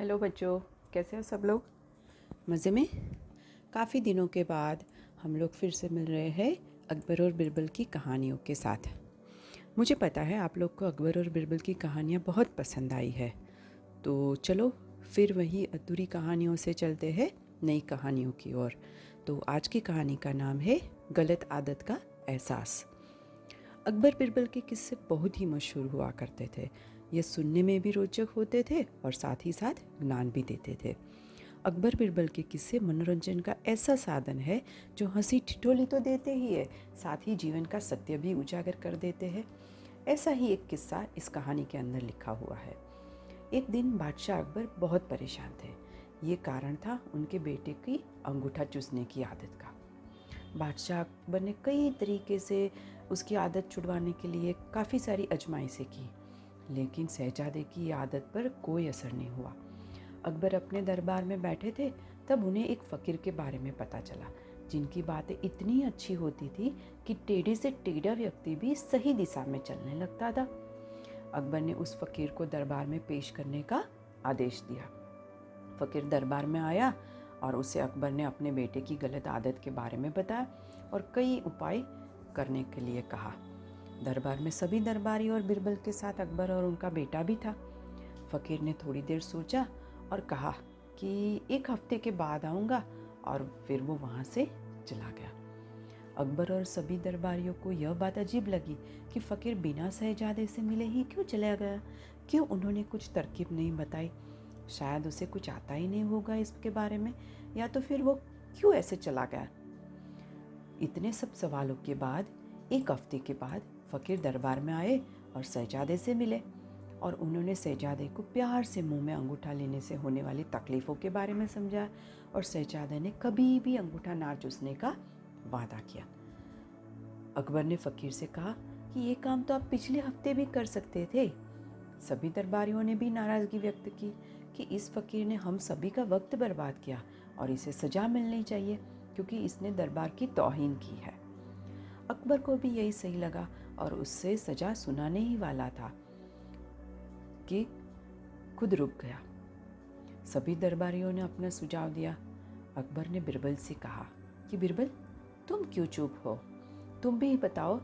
Hello बच्चों, कैसे हो सब लोग? मज़े में। काफ़ी दिनों के बाद हम लोग फिर से मिल रहे हैं अकबर और बिरबल की कहानियों के साथ। मुझे पता है आप लोग को अकबर और बिरबल की कहानियाँ बहुत पसंद आई है। तो चलो, फिर वही अधूरी कहानियों से चलते हैं नई कहानियों की ओर। तो आज की कहानी का नाम है गलत आदत का एहसास। अकबर, बिरबल के किस्से बहुत ही मशहूर हुआ करते थे। ये सुनने में भी रोचक होते थे और साथ ही साथ ज्ञान भी देते थे। अकबर बिरबल के किस्से मनोरंजन का ऐसा साधन है जो हँसी ठिठोली तो देते ही है, साथ ही जीवन का सत्य भी उजागर कर देते हैं। ऐसा ही एक किस्सा इस कहानी के अंदर लिखा हुआ है। एक दिन बादशाह अकबर बहुत परेशान थे। ये कारण था उनके बेटे की अंगूठा चूसने की आदत का। बादशाह अकबर ने कई तरीके से उसकी आदत छुड़वाने के लिए काफ़ी सारी अजमाइशें की। लेकिन शहजादे की आदत पर कोई असर नहीं हुआ। अकबर अपने दरबार में बैठे थे, तब उन्हें एक फ़कीर के बारे में पता चला, जिनकी बातें इतनी अच्छी होती थी कि टेढ़े से टेढ़ा व्यक्ति भी सही दिशा में चलने लगता था। अकबर ने उस फ़कीर को दरबार में पेश करने का आदेश दिया। फ़कीर दरबार में आया और उसे अकबर ने अपने बेटे की गलत आदत के बारे में बताया और कई उपाय करने के लिए कहा। दरबार में सभी दरबारी और बिरबल के साथ अकबर और उनका बेटा भी था। फ़कीर ने थोड़ी देर सोचा और कहा कि एक हफ़्ते के बाद आऊँगा और फिर वो वहाँ से चला गया। अकबर और सभी दरबारियों को यह बात अजीब लगी कि फ़कीर बिना शहजादे से मिले ही क्यों चला गया? क्यों उन्होंने कुछ तरकीब नहीं बताई? शायद उसे कुछ आता ही नहीं होगा इसके बारे में, या तो फिर वो क्यों ऐसे चला गया? इतने सब सवालों के बाद एक हफ़्ते के बाद फ़कीर दरबार में आए और शहजादे से मिले और उन्होंने शहजादे को प्यार से मुँह में अंगूठा लेने से होने वाली तकलीफ़ों के बारे में समझाया और शहजादे ने कभी भी अंगूठा ना चूसने का वादा किया। अकबर ने फ़कीर से कहा कि ये काम तो आप पिछले हफ़्ते भी कर सकते थे। सभी दरबारियों ने भी नाराज़गी व्यक्त की कि इस फ़कीर ने हम सभी का वक्त बर्बाद किया और इसे सज़ा मिलनी चाहिए क्योंकि इसने दरबार की तोहिन की है। अकबर को भी यही सही लगा और उससे सजा सुनाने ही वाला था कि खुद रुक गया। सभी दरबारियों ने अपना सुझाव दिया। अकबर ने बिरबल से कहा, कि बिरबल, तुम क्यों चुप हो? तुम भी बताओ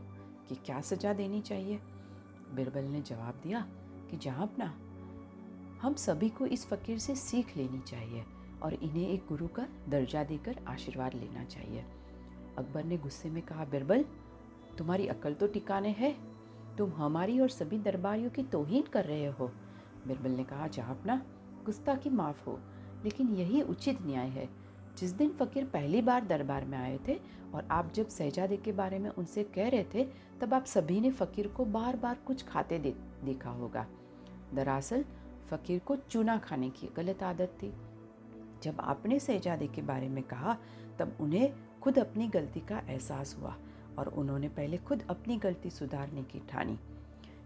कि क्या सजा देनी चाहिए? बिरबल ने जवाब दिया कि जहाँ अपना, हम सभी को इस फ़कीर से सीख लेनी चाहिए और इन्हें एक गुरु का दर्जा देकर आशीर्वाद लेना चाहिए। अकबर ने गुस्से में कहा, बिरबल, तुम्हारी अकल तो टिकाने है। तुम हमारी और सभी दरबारियों की तोहीन कर रहे हो। बिरबल ने कहा जहाँ अपना, गुस्ता की माफ़ हो। लेकिन यही उचित न्याय है। जिस दिन फ़कीर पहली बार दरबार में आए थे और आप जब शहजादे के बारे में उनसे कह रहे थे, तब आप सभी ने फ़कीर को बार बार कुछ खाते दे, देखा होगा। दरअसल, फ़कीर को चूना खाने की गलत आदत थी। जब आपने शहजादे के बारे में कहा, तब उन्हें खुद अपनी गलती का एहसास हुआ और उन्होंने पहले खुद अपनी गलती सुधारने की ठानी।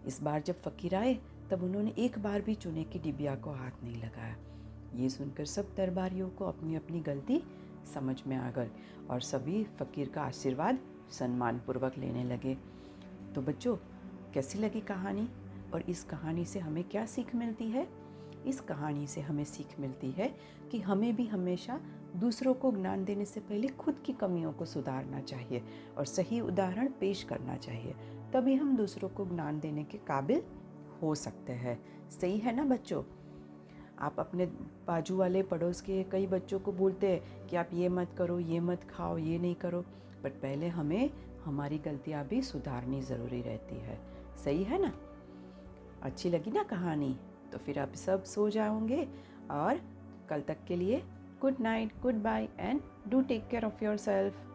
इस बार जब फ़कीर आए, तब उन्होंने एक बार भी चूने की डिबिया को हाथ नहीं लगाया। ये सुनकर सब दरबारियों को अपनी अपनी गलती समझ में आ गई और सभी फ़कीर का आशीर्वाद सम्मानपूर्वक लेने लगे। तो बच्चों, कैसी लगी कहानी? और इस कहानी से हमें क्या सीख मिलती है? इस कहानी से हमें सीख मिलती है कि हमें भी हमेशा दूसरों को ज्ञान देने से पहले खुद की कमियों को सुधारना चाहिए और सही उदाहरण पेश करना चाहिए। तभी हम दूसरों को ज्ञान देने के काबिल हो सकते हैं। सही है ना बच्चों? आप अपने बाजू वाले पड़ोस के कई बच्चों को बोलते हैं कि आप ये मत करो, ये मत खाओ, ये नहीं करो। बट पहले हमें हमारी गलतियाँ भी सुधारनी ज़रूरी रहती है। सही है ना? अच्छी लगी ना कहानी? तो फिर आप सब सो जाओगे और कल तक के लिए good night goodbye and do take care of yourself